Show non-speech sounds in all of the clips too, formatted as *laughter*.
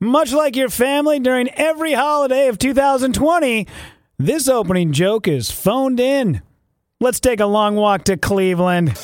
Much like your family during every holiday of 2020, this opening joke is phoned in. Let's take a long walk to Cleveland.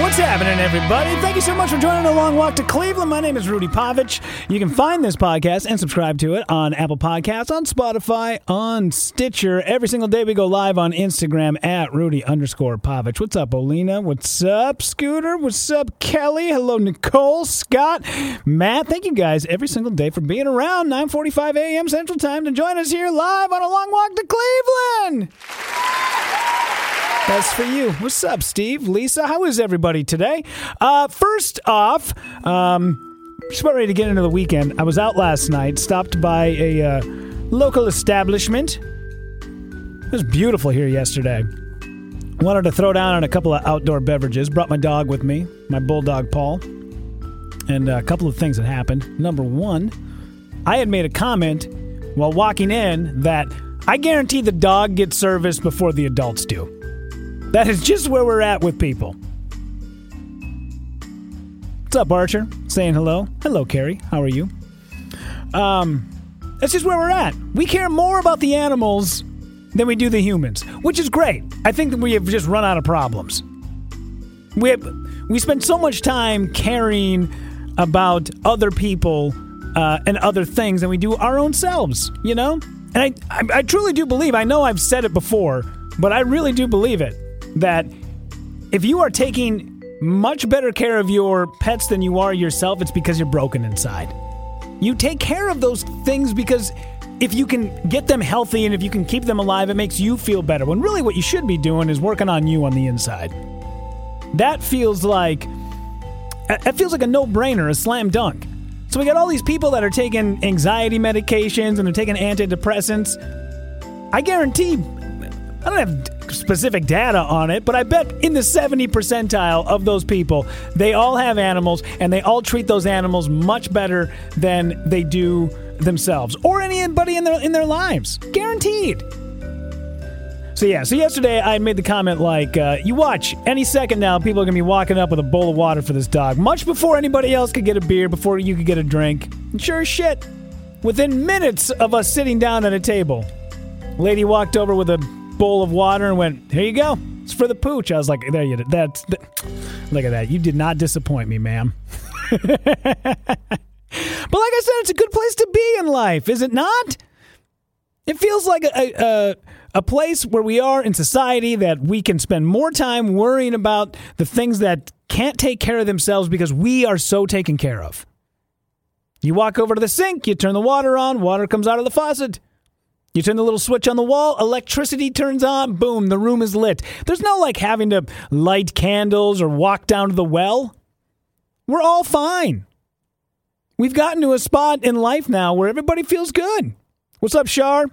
What's happening, everybody? Thank you so much for joining a long walk to Cleveland. My name is Rudy Pavich. You can find this podcast and subscribe to it on Apple Podcasts, on Spotify, on Stitcher. Every single day we go live on Instagram at Rudy underscore Pavich. What's up, Olina? What's up, Scooter? What's up, Kelly? Hello, Nicole, Scott, Matt. Thank you guys every single day for being around 9:45 a.m. Central Time to join us here live on a long walk to Cleveland. That's for you. What's up, Steve? Lisa, how is everybody today? Uh, first off, um, just about ready to get into the weekend. I was out last night, stopped by a uh, local establishment. It was beautiful here yesterday. Wanted to throw down on a couple of outdoor beverages. Brought my dog with me, my bulldog Paul. And a couple of things that happened. Number one, I had made a comment while walking in that I guarantee the dog gets service before the adults do. That is just where we're at with people. What's up, Archer? Saying hello. Hello, Carrie. How are you? Um, that's just where we're at. We care more about the animals than we do the humans, which is great. I think that we have just run out of problems. We have, we spend so much time caring about other people uh, and other things than we do our own selves. You know, and I, I I truly do believe. I know I've said it before, but I really do believe it that if you are taking much better care of your pets than you are yourself, it's because you're broken inside. You take care of those things because if you can get them healthy and if you can keep them alive, it makes you feel better. When really what you should be doing is working on you on the inside. That feels like that feels like a no-brainer, a slam dunk. So we got all these people that are taking anxiety medications and they're taking antidepressants. I guarantee I don't have specific data on it, but I bet in the 70 percentile of those people, they all have animals and they all treat those animals much better than they do themselves or anybody in their in their lives. Guaranteed. So yeah, so yesterday I made the comment like, uh, you watch, any second now people are gonna be walking up with a bowl of water for this dog, much before anybody else could get a beer, before you could get a drink. And sure shit, within minutes of us sitting down at a table, lady walked over with a bowl of water and went, "Here you go. It's for the pooch." I was like, "There you that's that, look at that. You did not disappoint me, ma'am." *laughs* but like I said, it's a good place to be in life, is it not? It feels like a, a a place where we are in society that we can spend more time worrying about the things that can't take care of themselves because we are so taken care of. You walk over to the sink, you turn the water on, water comes out of the faucet. You turn the little switch on the wall, electricity turns on, boom, the room is lit. There's no like having to light candles or walk down to the well. We're all fine. We've gotten to a spot in life now where everybody feels good. What's up, Shar?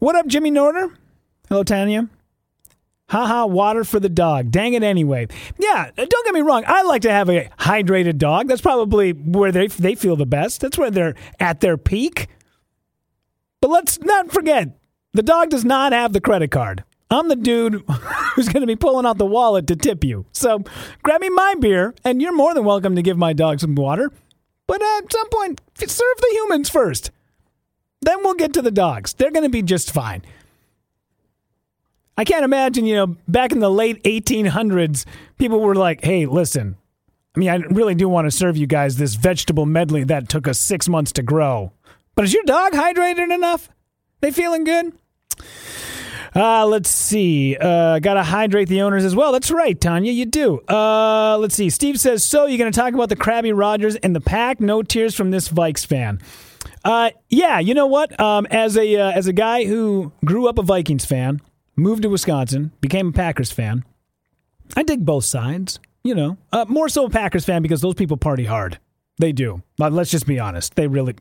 What up, Jimmy Norder? Hello, Tanya. Haha, water for the dog. Dang it anyway. Yeah, don't get me wrong. I like to have a hydrated dog. That's probably where they, they feel the best. That's where they're at their peak. But let's not forget, the dog does not have the credit card. I'm the dude *laughs* who's going to be pulling out the wallet to tip you. So grab me my beer, and you're more than welcome to give my dog some water. But at some point, serve the humans first. Then we'll get to the dogs. They're going to be just fine. I can't imagine, you know, back in the late 1800s, people were like, hey, listen, I mean, I really do want to serve you guys this vegetable medley that took us six months to grow. But is your dog hydrated enough? They feeling good? Uh, let's see. Uh, Got to hydrate the owners as well. That's right, Tanya. You do. Uh, let's see. Steve says, So you're going to talk about the Krabby Rogers and the pack? No tears from this Vikes fan. Uh, yeah, you know what? Um, as a uh, as a guy who grew up a Vikings fan, moved to Wisconsin, became a Packers fan, I dig both sides. you know, uh, more so a Packers fan because those people party hard. They do. Let's just be honest. They really.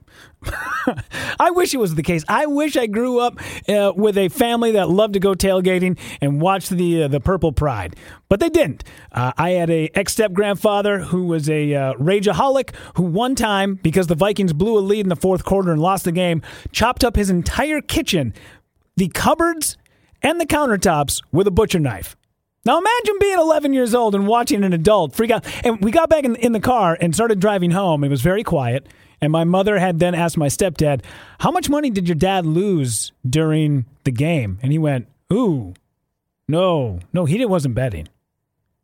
*laughs* I wish it was the case. I wish I grew up uh, with a family that loved to go tailgating and watch the uh, the Purple Pride, but they didn't. Uh, I had a ex step grandfather who was a uh, rageaholic who one time, because the Vikings blew a lead in the fourth quarter and lost the game, chopped up his entire kitchen, the cupboards and the countertops with a butcher knife. Now imagine being 11 years old and watching an adult freak out. And we got back in, in the car and started driving home. It was very quiet. And my mother had then asked my stepdad, How much money did your dad lose during the game? And he went, Ooh, no, no, he didn't wasn't betting.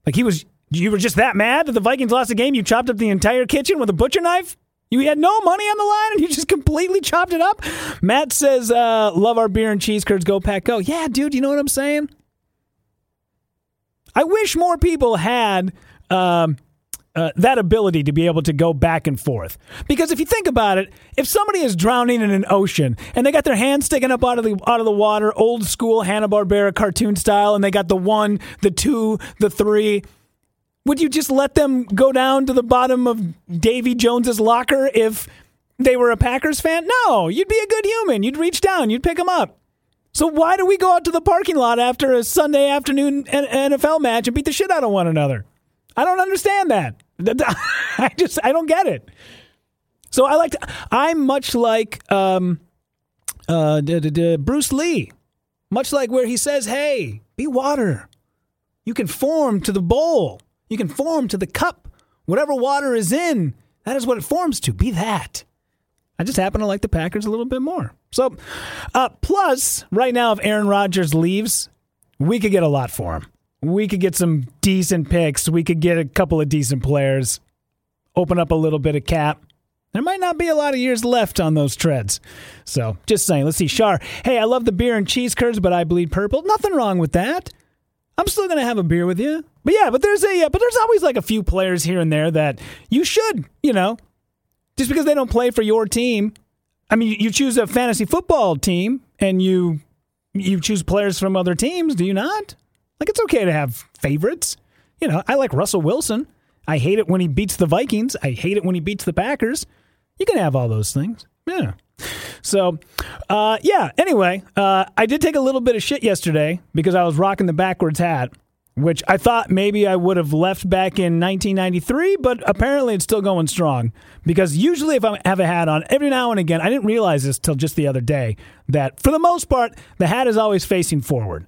Like he was, you were just that mad that the Vikings lost the game? You chopped up the entire kitchen with a butcher knife? You had no money on the line and you just completely chopped it up? Matt says, uh, Love our beer and cheese curds. Go, pack, go. Yeah, dude, you know what I'm saying? I wish more people had um, uh, that ability to be able to go back and forth. Because if you think about it, if somebody is drowning in an ocean and they got their hand sticking up out of the out of the water, old school Hanna Barbera cartoon style, and they got the one, the two, the three. Would you just let them go down to the bottom of Davy Jones's locker if they were a Packers fan? No, you'd be a good human. You'd reach down, you'd pick them up. So why do we go out to the parking lot after a Sunday afternoon NFL match and beat the shit out of one another? I don't understand that. *laughs* *laughs* I just I don't get it. So I like to, I'm much like um, uh, Bruce Lee, much like where he says, "Hey, be water. You can form to the bowl. You can form to the cup. Whatever water is in, that is what it forms to. Be that." I just happen to like the Packers a little bit more. So, uh, plus, right now, if Aaron Rodgers leaves, we could get a lot for him. We could get some decent picks. We could get a couple of decent players, open up a little bit of cap. There might not be a lot of years left on those treads. So, just saying. Let's see. Shar, hey, I love the beer and cheese curds, but I bleed purple. Nothing wrong with that. I'm still to have a beer with you. But yeah, but there's a, but there's always like a few players here and there that you should, you know, just because they don't play for your team. I mean, you choose a fantasy football team and you you choose players from other teams, do you not? Like it's okay to have favorites. You know, I like Russell Wilson. I hate it when he beats the Vikings. I hate it when he beats the Packers. You can have all those things. Yeah. So, uh, yeah. Anyway, uh, I did take a little bit of shit yesterday because I was rocking the backwards hat which I thought maybe I would have left back in 1993, but apparently it's still going strong. Because usually, if I have a hat on, every now and again, I didn't realize this till just the other day, that for the most part, the hat is always facing forward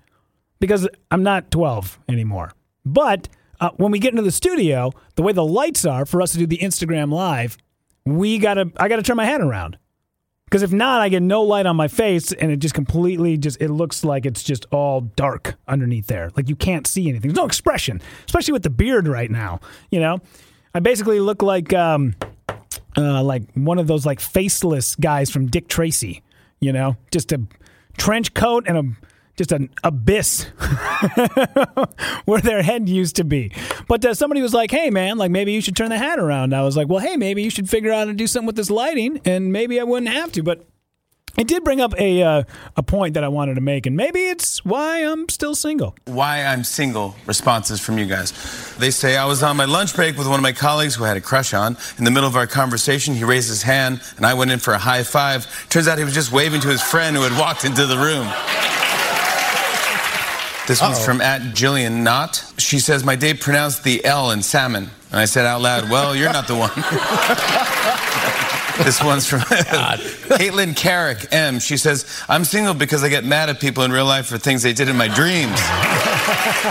because I'm not 12 anymore. But uh, when we get into the studio, the way the lights are for us to do the Instagram live, we gotta I gotta turn my hat around. Because if not, I get no light on my face and it just completely just it looks like it's just all dark underneath there. Like you can't see anything. There's no expression, especially with the beard right now. You know, I basically look like um, uh, like one of those like faceless guys from Dick Tracy. You know, just a trench coat and a just an abyss *laughs* where their head used to be. But uh, somebody was like, "Hey, man, like maybe you should turn the hat around." I was like, "Well, hey, maybe you should figure out how to do something with this lighting, and maybe I wouldn't have to." But it did bring up a uh, a point that I wanted to make, and maybe it's why I'm still single. Why I'm single responses from you guys. They say I was on my lunch break with one of my colleagues who I had a crush on. In the middle of our conversation, he raised his hand, and I went in for a high five. Turns out he was just waving to his friend who had walked into the room. This one's Uh-oh. from at Jillian Knott. She says, My date pronounced the L in salmon. And I said out loud, Well, you're not the one. *laughs* this one's from *laughs* Caitlin Carrick M. She says, I'm single because I get mad at people in real life for things they did in my dreams.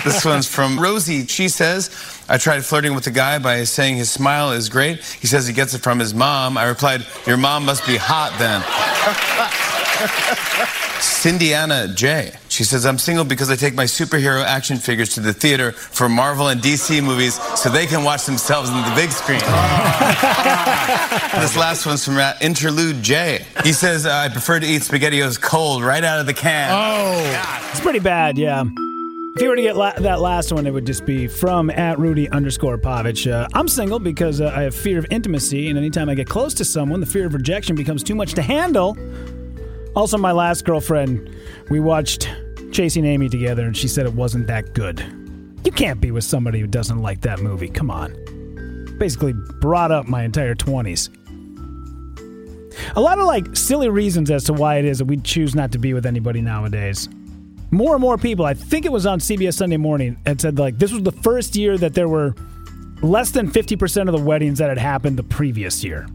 *laughs* this one's from Rosie. She says, I tried flirting with a guy by saying his smile is great. He says he gets it from his mom. I replied, Your mom must be hot then. Cindiana J. She says, I'm single because I take my superhero action figures to the theater for Marvel and DC movies so they can watch themselves on the big screen. *laughs* this last one's from Interlude J. He says, I prefer to eat SpaghettiOs cold right out of the can. Oh, it's pretty bad, yeah. If you were to get la- that last one, it would just be from at Rudy underscore Pavich. Uh, I'm single because uh, I have fear of intimacy, and anytime I get close to someone, the fear of rejection becomes too much to handle. Also, my last girlfriend, we watched Chasing Amy together, and she said it wasn't that good. You can't be with somebody who doesn't like that movie. Come on. Basically, brought up my entire 20s. A lot of like silly reasons as to why it is that we choose not to be with anybody nowadays. More and more people, I think it was on CBS Sunday Morning, had said like this was the first year that there were less than 50% of the weddings that had happened the previous year.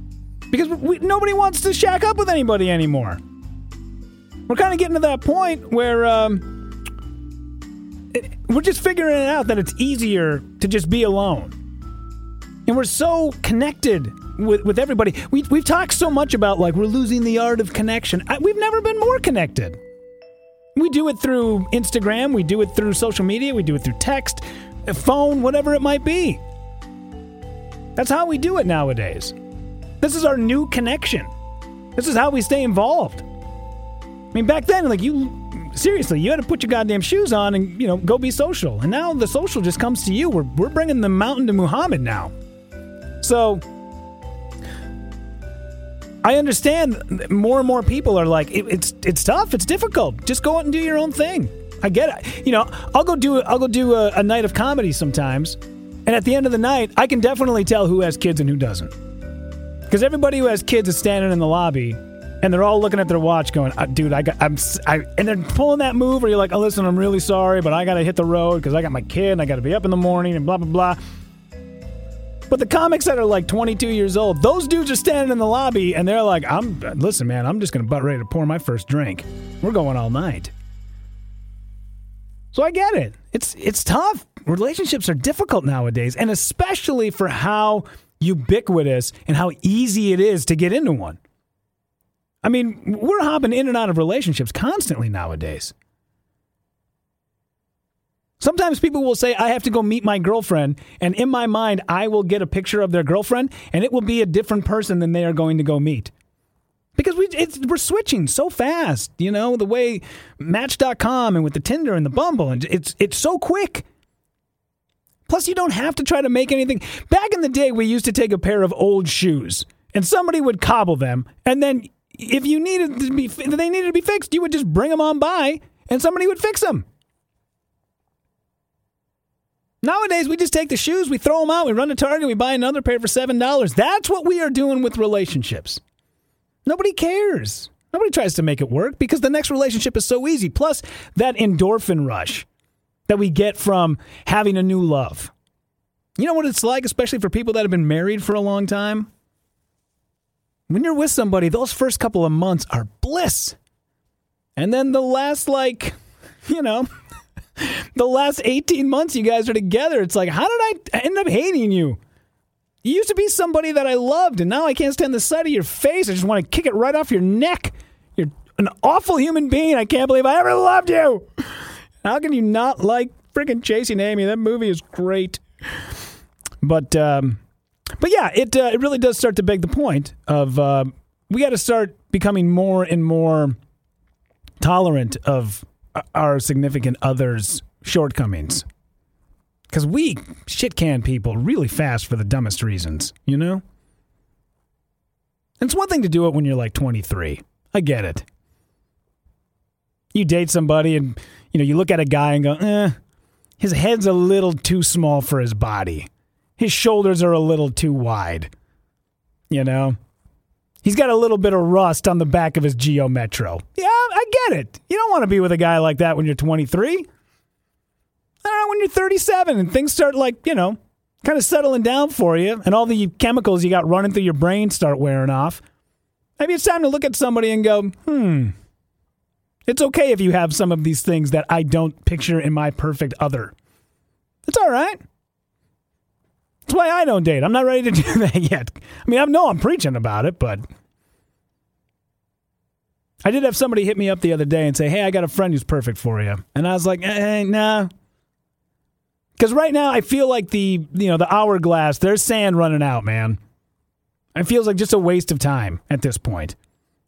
Because we, nobody wants to shack up with anybody anymore. We're kind of getting to that point where um, it, we're just figuring it out that it's easier to just be alone. And we're so connected with, with everybody. We, we've talked so much about like we're losing the art of connection. I, we've never been more connected. We do it through Instagram, we do it through social media, we do it through text, phone, whatever it might be. That's how we do it nowadays. This is our new connection. This is how we stay involved. I mean, back then, like you, seriously, you had to put your goddamn shoes on and you know go be social. And now the social just comes to you. We're we're bringing the mountain to Muhammad now. So I understand more and more people are like, it, it's it's tough, it's difficult. Just go out and do your own thing. I get it. You know, I'll go do I'll go do a, a night of comedy sometimes, and at the end of the night, I can definitely tell who has kids and who doesn't. Because everybody who has kids is standing in the lobby, and they're all looking at their watch, going, uh, "Dude, I got, I'm," I, and they're pulling that move where you're like, "Oh, listen, I'm really sorry, but I got to hit the road because I got my kid, and I got to be up in the morning, and blah blah blah." But the comics that are like 22 years old, those dudes are standing in the lobby and they're like, "I'm listen, man, I'm just gonna butt ready to pour my first drink. We're going all night." So I get it. It's it's tough. Relationships are difficult nowadays, and especially for how ubiquitous and how easy it is to get into one. I mean, we're hopping in and out of relationships constantly nowadays. Sometimes people will say, I have to go meet my girlfriend. And in my mind, I will get a picture of their girlfriend and it will be a different person than they are going to go meet. Because we, we're switching so fast, you know, the way Match.com and with the Tinder and the Bumble, and it's, it's so quick. Plus, you don't have to try to make anything. Back in the day, we used to take a pair of old shoes and somebody would cobble them. And then if you needed to be, they needed to be fixed, you would just bring them on by and somebody would fix them. Nowadays, we just take the shoes, we throw them out, we run to Target, we buy another pair for $7. That's what we are doing with relationships. Nobody cares. Nobody tries to make it work because the next relationship is so easy. Plus, that endorphin rush that we get from having a new love. You know what it's like, especially for people that have been married for a long time? When you're with somebody, those first couple of months are bliss. And then the last, like, *laughs* you know, *laughs* the last 18 months you guys are together, it's like, how did I end up hating you? You used to be somebody that I loved, and now I can't stand the sight of your face. I just want to kick it right off your neck. You're an awful human being. I can't believe I ever loved you. How can you not like freaking Chasing Amy? That movie is great. But um, but yeah, it uh, it really does start to beg the point of uh, we got to start becoming more and more tolerant of our significant others' shortcomings. Because we shit can people really fast for the dumbest reasons, you know? It's one thing to do it when you're like 23. I get it. You date somebody and, you know, you look at a guy and go, eh, his head's a little too small for his body. His shoulders are a little too wide. You know? He's got a little bit of rust on the back of his Geo Metro. Yeah, I get it. You don't want to be with a guy like that when you're 23. I know, when you're 37 and things start like, you know, kind of settling down for you and all the chemicals you got running through your brain start wearing off. Maybe it's time to look at somebody and go, hmm, it's okay if you have some of these things that I don't picture in my perfect other. It's all right. Why I don't date. I'm not ready to *laughs* do that yet. I mean, I know I'm preaching about it, but I did have somebody hit me up the other day and say, "Hey, I got a friend who's perfect for you," and I was like, eh, "Nah," because right now I feel like the you know the hourglass. There's sand running out, man. It feels like just a waste of time at this point.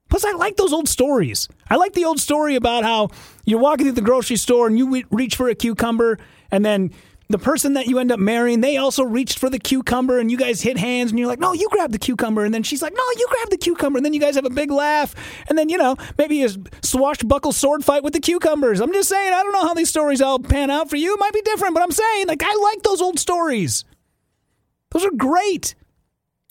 Plus, I like those old stories. I like the old story about how you're walking through the grocery store and you reach for a cucumber, and then the person that you end up marrying, they also reached for the cucumber and you guys hit hands and you're like, no, you grab the cucumber. And then she's like, no, you grab the cucumber. And then you guys have a big laugh. And then, you know, maybe a swashbuckle sword fight with the cucumbers. I'm just saying, I don't know how these stories all pan out for you. It might be different, but I'm saying, like, I like those old stories. Those are great.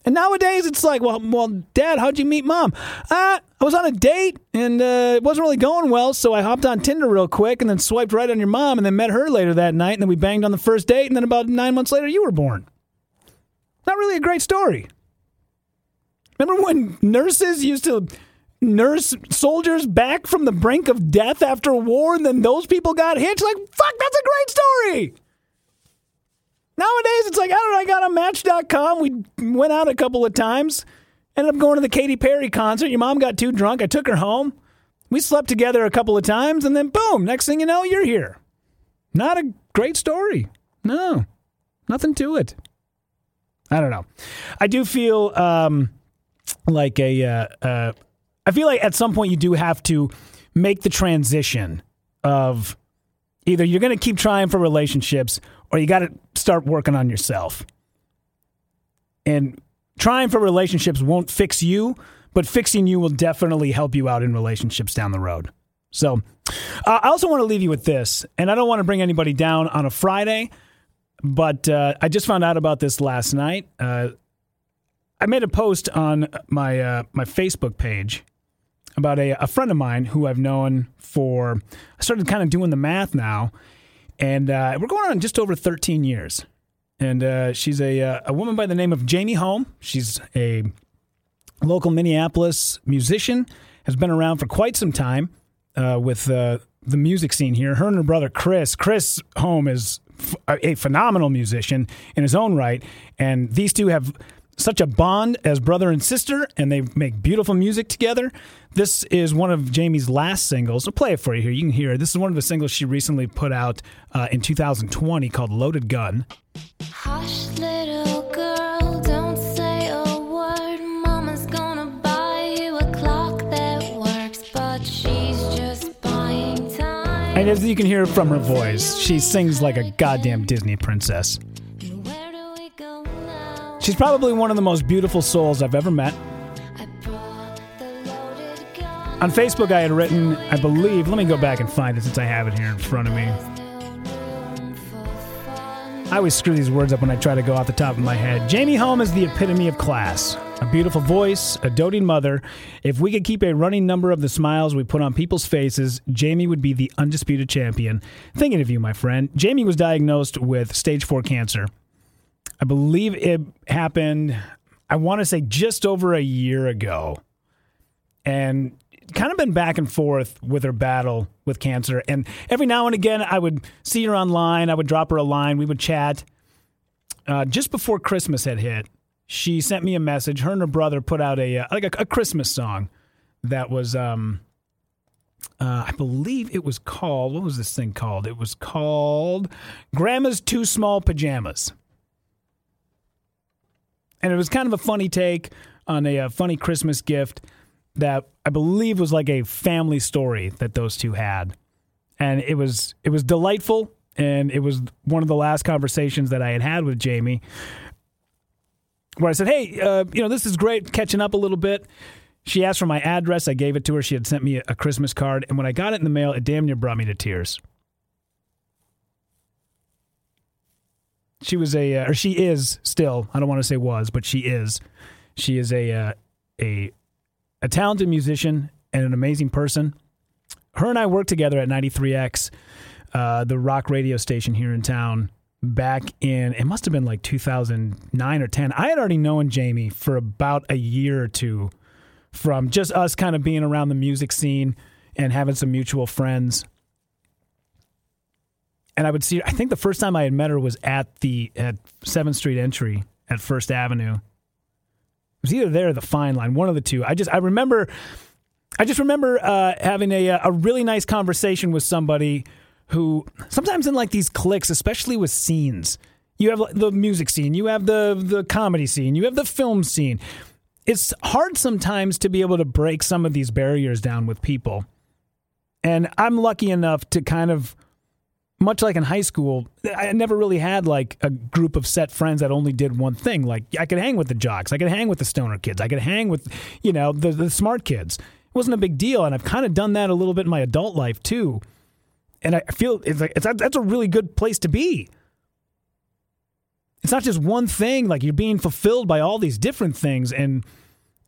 And nowadays, it's like, well, well, Dad, how'd you meet Mom? Uh, I was on a date and uh, it wasn't really going well, so I hopped on Tinder real quick and then swiped right on your mom and then met her later that night and then we banged on the first date and then about nine months later, you were born. Not really a great story. Remember when nurses used to nurse soldiers back from the brink of death after war and then those people got hitched? Like, fuck, that's a great story. Nowadays, it's like, I don't know, I got on Match.com. We went out a couple of times. Ended up going to the Katy Perry concert. Your mom got too drunk. I took her home. We slept together a couple of times, and then boom, next thing you know, you're here. Not a great story. No, nothing to it. I don't know. I do feel um, like a. Uh, uh, I feel like at some point you do have to make the transition of either you're going to keep trying for relationships or you got to start working on yourself. And trying for relationships won't fix you, but fixing you will definitely help you out in relationships down the road. So, uh, I also want to leave you with this, and I don't want to bring anybody down on a Friday, but uh, I just found out about this last night. Uh, I made a post on my uh, my Facebook page about a, a friend of mine who I've known for. I started kind of doing the math now, and uh, we're going on just over 13 years. And uh, she's a, uh, a woman by the name of Jamie Holm. She's a local Minneapolis musician, has been around for quite some time uh, with uh, the music scene here. Her and her brother Chris. Chris Holm is f- a phenomenal musician in his own right, and these two have such a bond as brother and sister, and they make beautiful music together. This is one of Jamie's last singles. I'll play it for you here. You can hear it. This is one of the singles she recently put out uh, in 2020 called Loaded Gun. Hush, little girl, don't say a word. Mama's gonna buy you a clock that works, but she's just buying time. And as you can hear from her voice, she sings like a goddamn Disney princess. She's probably one of the most beautiful souls I've ever met. On Facebook, I had written, I believe, let me go back and find it since I have it here in front of me. I always screw these words up when I try to go off the top of my head. Jamie Holm is the epitome of class. A beautiful voice, a doting mother. If we could keep a running number of the smiles we put on people's faces, Jamie would be the undisputed champion. Thinking of you, my friend. Jamie was diagnosed with stage 4 cancer. I believe it happened, I want to say just over a year ago. And kind of been back and forth with her battle with cancer. And every now and again, I would see her online. I would drop her a line. We would chat. Uh, just before Christmas had hit, she sent me a message. Her and her brother put out a uh, like a, a Christmas song that was, um, uh, I believe it was called. What was this thing called? It was called "Grandma's Two Small Pajamas." And it was kind of a funny take on a, a, uh, funny Christmas gift that I believe was like a family story that those two had, and it was it was delightful, and it was one of the last conversations that I had had with Jamie, where I said, "Hey, uh, you know, this is great, catching up a little bit." She asked for my address. I gave it to her. She had sent me a Christmas card, and when I got it in the mail, it damn near brought me to tears. She was a uh, or she is still I don't want to say was but she is she is a uh, a a talented musician and an amazing person. Her and I worked together at 93X, uh, the rock radio station here in town back in it must have been like 2009 or 10. I had already known Jamie for about a year or two from just us kind of being around the music scene and having some mutual friends and I would see. I think the first time I had met her was at the at Seventh Street entry at First Avenue. It was either there or the Fine Line, one of the two. I just I remember, I just remember uh, having a a really nice conversation with somebody who sometimes in like these cliques, especially with scenes, you have the music scene, you have the the comedy scene, you have the film scene. It's hard sometimes to be able to break some of these barriers down with people. And I'm lucky enough to kind of much like in high school, I never really had like a group of set friends that only did one thing. Like I could hang with the jocks, I could hang with the stoner kids, I could hang with, you know, the, the smart kids. It wasn't a big deal, and I've kind of done that a little bit in my adult life too. And I feel it's like it's that's a really good place to be. It's not just one thing; like you're being fulfilled by all these different things. And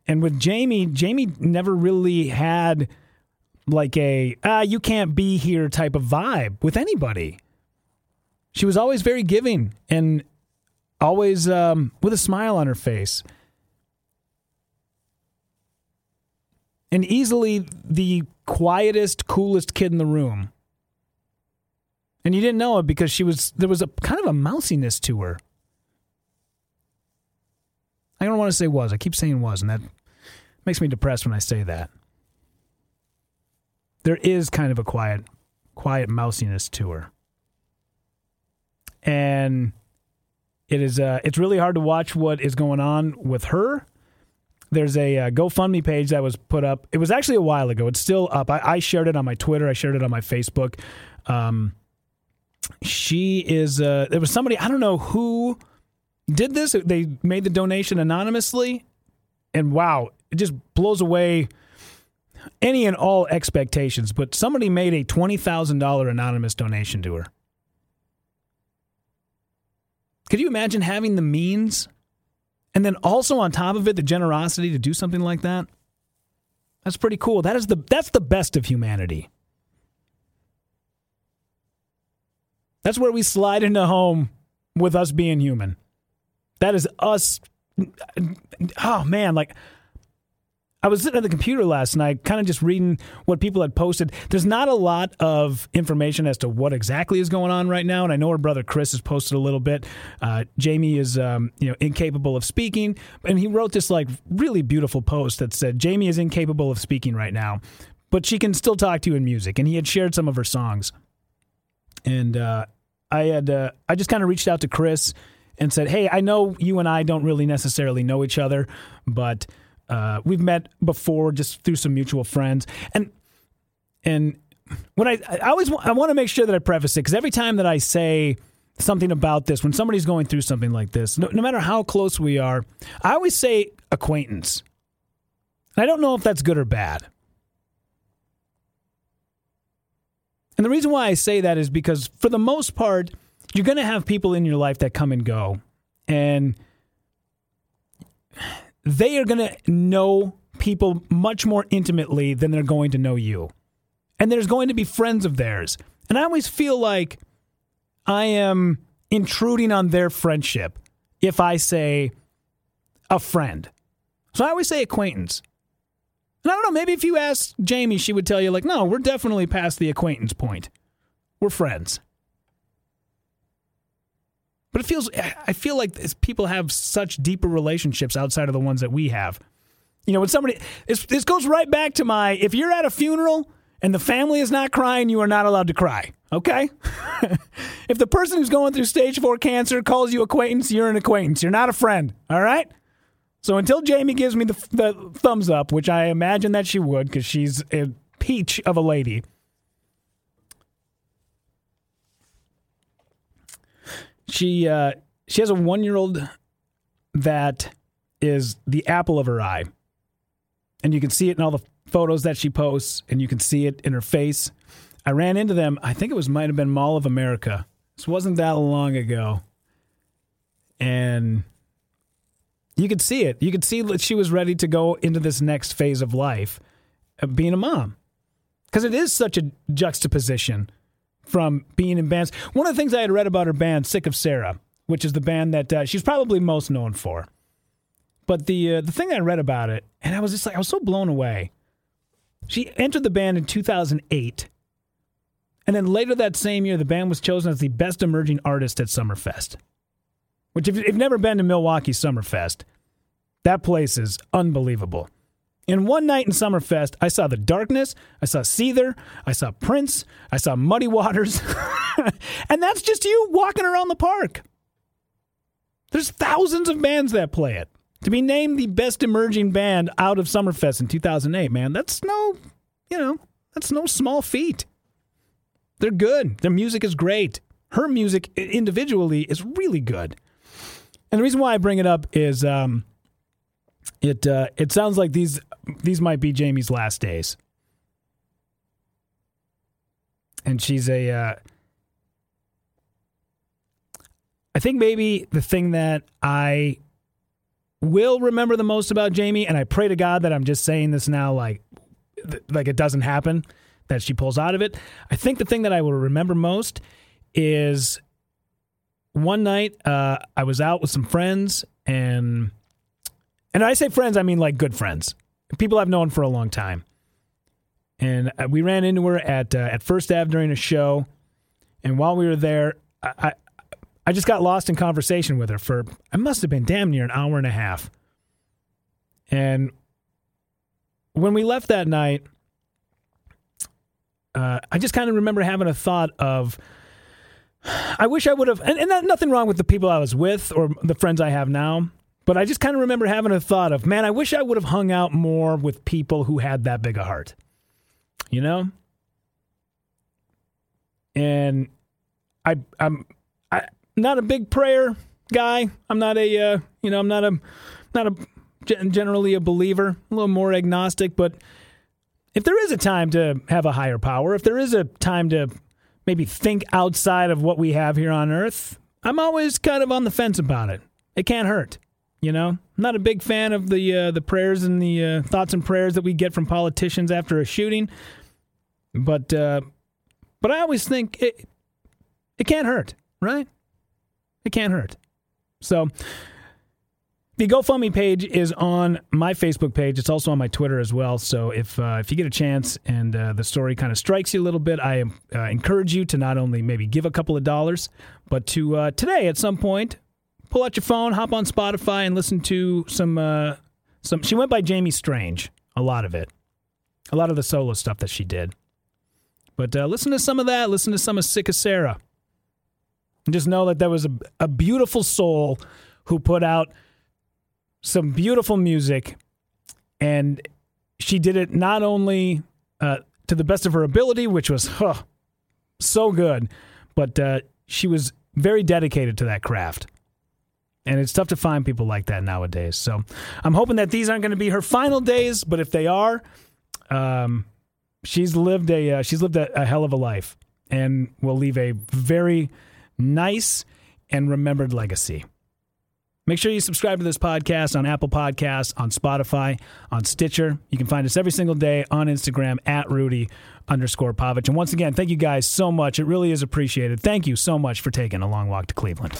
and with Jamie, Jamie never really had like a ah you can't be here type of vibe with anybody. She was always very giving and always um, with a smile on her face. And easily the quietest, coolest kid in the room. And you didn't know it because she was there was a kind of a mousiness to her. I don't want to say was. I keep saying was, and that makes me depressed when I say that there is kind of a quiet, quiet mousiness to her, and it is. Uh, it's really hard to watch what is going on with her. There's a uh, GoFundMe page that was put up. It was actually a while ago. It's still up. I, I shared it on my Twitter. I shared it on my Facebook. Um, she is. Uh, there was somebody I don't know who did this. They made the donation anonymously, and wow, it just blows away any and all expectations, but somebody made a $20,000 anonymous donation to her. Could you imagine having the means and then also on top of it the generosity to do something like that? That's pretty cool. That is the that's the best of humanity. That's where we slide into home with us being human. That is us oh man, like I was sitting at the computer last night, kind of just reading what people had posted. There's not a lot of information as to what exactly is going on right now, and I know her brother Chris has posted a little bit. Uh, Jamie is, um, you know, incapable of speaking, and he wrote this like really beautiful post that said Jamie is incapable of speaking right now, but she can still talk to you in music. And he had shared some of her songs, and uh, I had uh, I just kind of reached out to Chris and said, "Hey, I know you and I don't really necessarily know each other, but." Uh, we've met before just through some mutual friends, and and when I I always want, I want to make sure that I preface it because every time that I say something about this, when somebody's going through something like this, no, no matter how close we are, I always say acquaintance. I don't know if that's good or bad. And the reason why I say that is because for the most part, you're going to have people in your life that come and go. And they are going to know people much more intimately than they're going to know you. And there's going to be friends of theirs. And I always feel like I am intruding on their friendship if I say a friend. So I always say acquaintance. And I don't know, maybe if you ask Jamie, she would tell you, like, no, we're definitely past the acquaintance point. We're friends. But it feels, I feel like people have such deeper relationships outside of the ones that we have. You know, when somebody, this, goes right back to my if you're at a funeral and the family is not crying, you are not allowed to cry. Okay? *laughs* if the person who's going through stage four cancer calls you acquaintance, you're an acquaintance. You're not a friend. All right? So until Jamie gives me the, the thumbs up, which I imagine that she would because she's a peach of a lady, She uh, she has a one year old that is the apple of her eye, and you can see it in all the photos that she posts, and you can see it in her face. I ran into them. I think it was might have been Mall of America. This wasn't that long ago, and you could see it. You could see that she was ready to go into this next phase of life, of being a mom, because it is such a juxtaposition from being in bands. One of the things I had read about her band, Sick of Sarah, which is the band that uh, she's probably most known for. But the uh, the thing I read about it, and I was just like, I was so blown away. She entered the band in 2008. And then later that same year, the band was chosen as the best emerging artist at Summerfest. Which, if you've never been to Milwaukee Summerfest, that place is unbelievable. In one night in Summerfest, I saw The Darkness, I saw Seether, I saw Prince, I saw Muddy Waters, *laughs* and that's just you walking around the park. There's thousands of bands that play it. To be named the best emerging band out of Summerfest in 2008, man, that's no, you know, that's no small feat. They're good. Their music is great. Her music individually is really good. And the reason why I bring it up is um, it uh, it sounds like these these might be Jamie's last days. And she's a uh, I think maybe the thing that I will remember the most about Jamie, and I pray to God that I'm just saying this now, like, like it doesn't happen, that she pulls out of it. I think the thing that I will remember most is one night uh, I was out with some friends, and and I say friends, I mean like good friends, people I've known for a long time. And uh, we ran into her at uh, at First Ave during a show, and while we were there, I, I just got lost in conversation with her for, I must have been damn near an hour and a half. And when we left that night, uh, I just kind of remember having a thought of, I wish I would have, and, and nothing wrong with the people I was with or the friends I have now, but I just kind of remember having a thought of, man, I wish I would have hung out more with people who had that big a heart, you know? And I, I'm, I, not a big prayer guy. I'm not a uh, you know I'm not a not a generally a believer. A little more agnostic, but if there is a time to have a higher power, if there is a time to maybe think outside of what we have here on Earth, I'm always kind of on the fence about it. It can't hurt. You know, I'm not a big fan of the uh, the prayers and the uh, thoughts and prayers that we get from politicians after a shooting, but uh, but I always think it it can't hurt, right? It can't hurt. So the GoFundMe page is on my Facebook page. It's also on my Twitter as well. So if uh, if you get a chance and uh, the story kind of strikes you a little bit, I uh, encourage you to not only maybe give a couple of dollars, but to uh, today at some point pull out your phone, hop on Spotify, and listen to some uh, some. She went by Jamie Strange. A lot of it, a lot of the solo stuff that she did. But uh, listen to some of that. Listen to some of Sick of Sarah. And just know that there was a, a beautiful soul who put out some beautiful music. And she did it not only uh, to the best of her ability, which was huh, so good, but uh, she was very dedicated to that craft. And it's tough to find people like that nowadays. So I'm hoping that these aren't going to be her final days, but if they are, um, she's lived a uh, she's lived a, a hell of a life, and will leave a very nice and remembered legacy. Make sure you subscribe to this podcast on Apple Podcasts, on Spotify, on Stitcher. You can find us every single day on Instagram at Rudy underscore Pavich. And once again, thank you guys so much. It really is appreciated. Thank you so much for taking a long walk to Cleveland.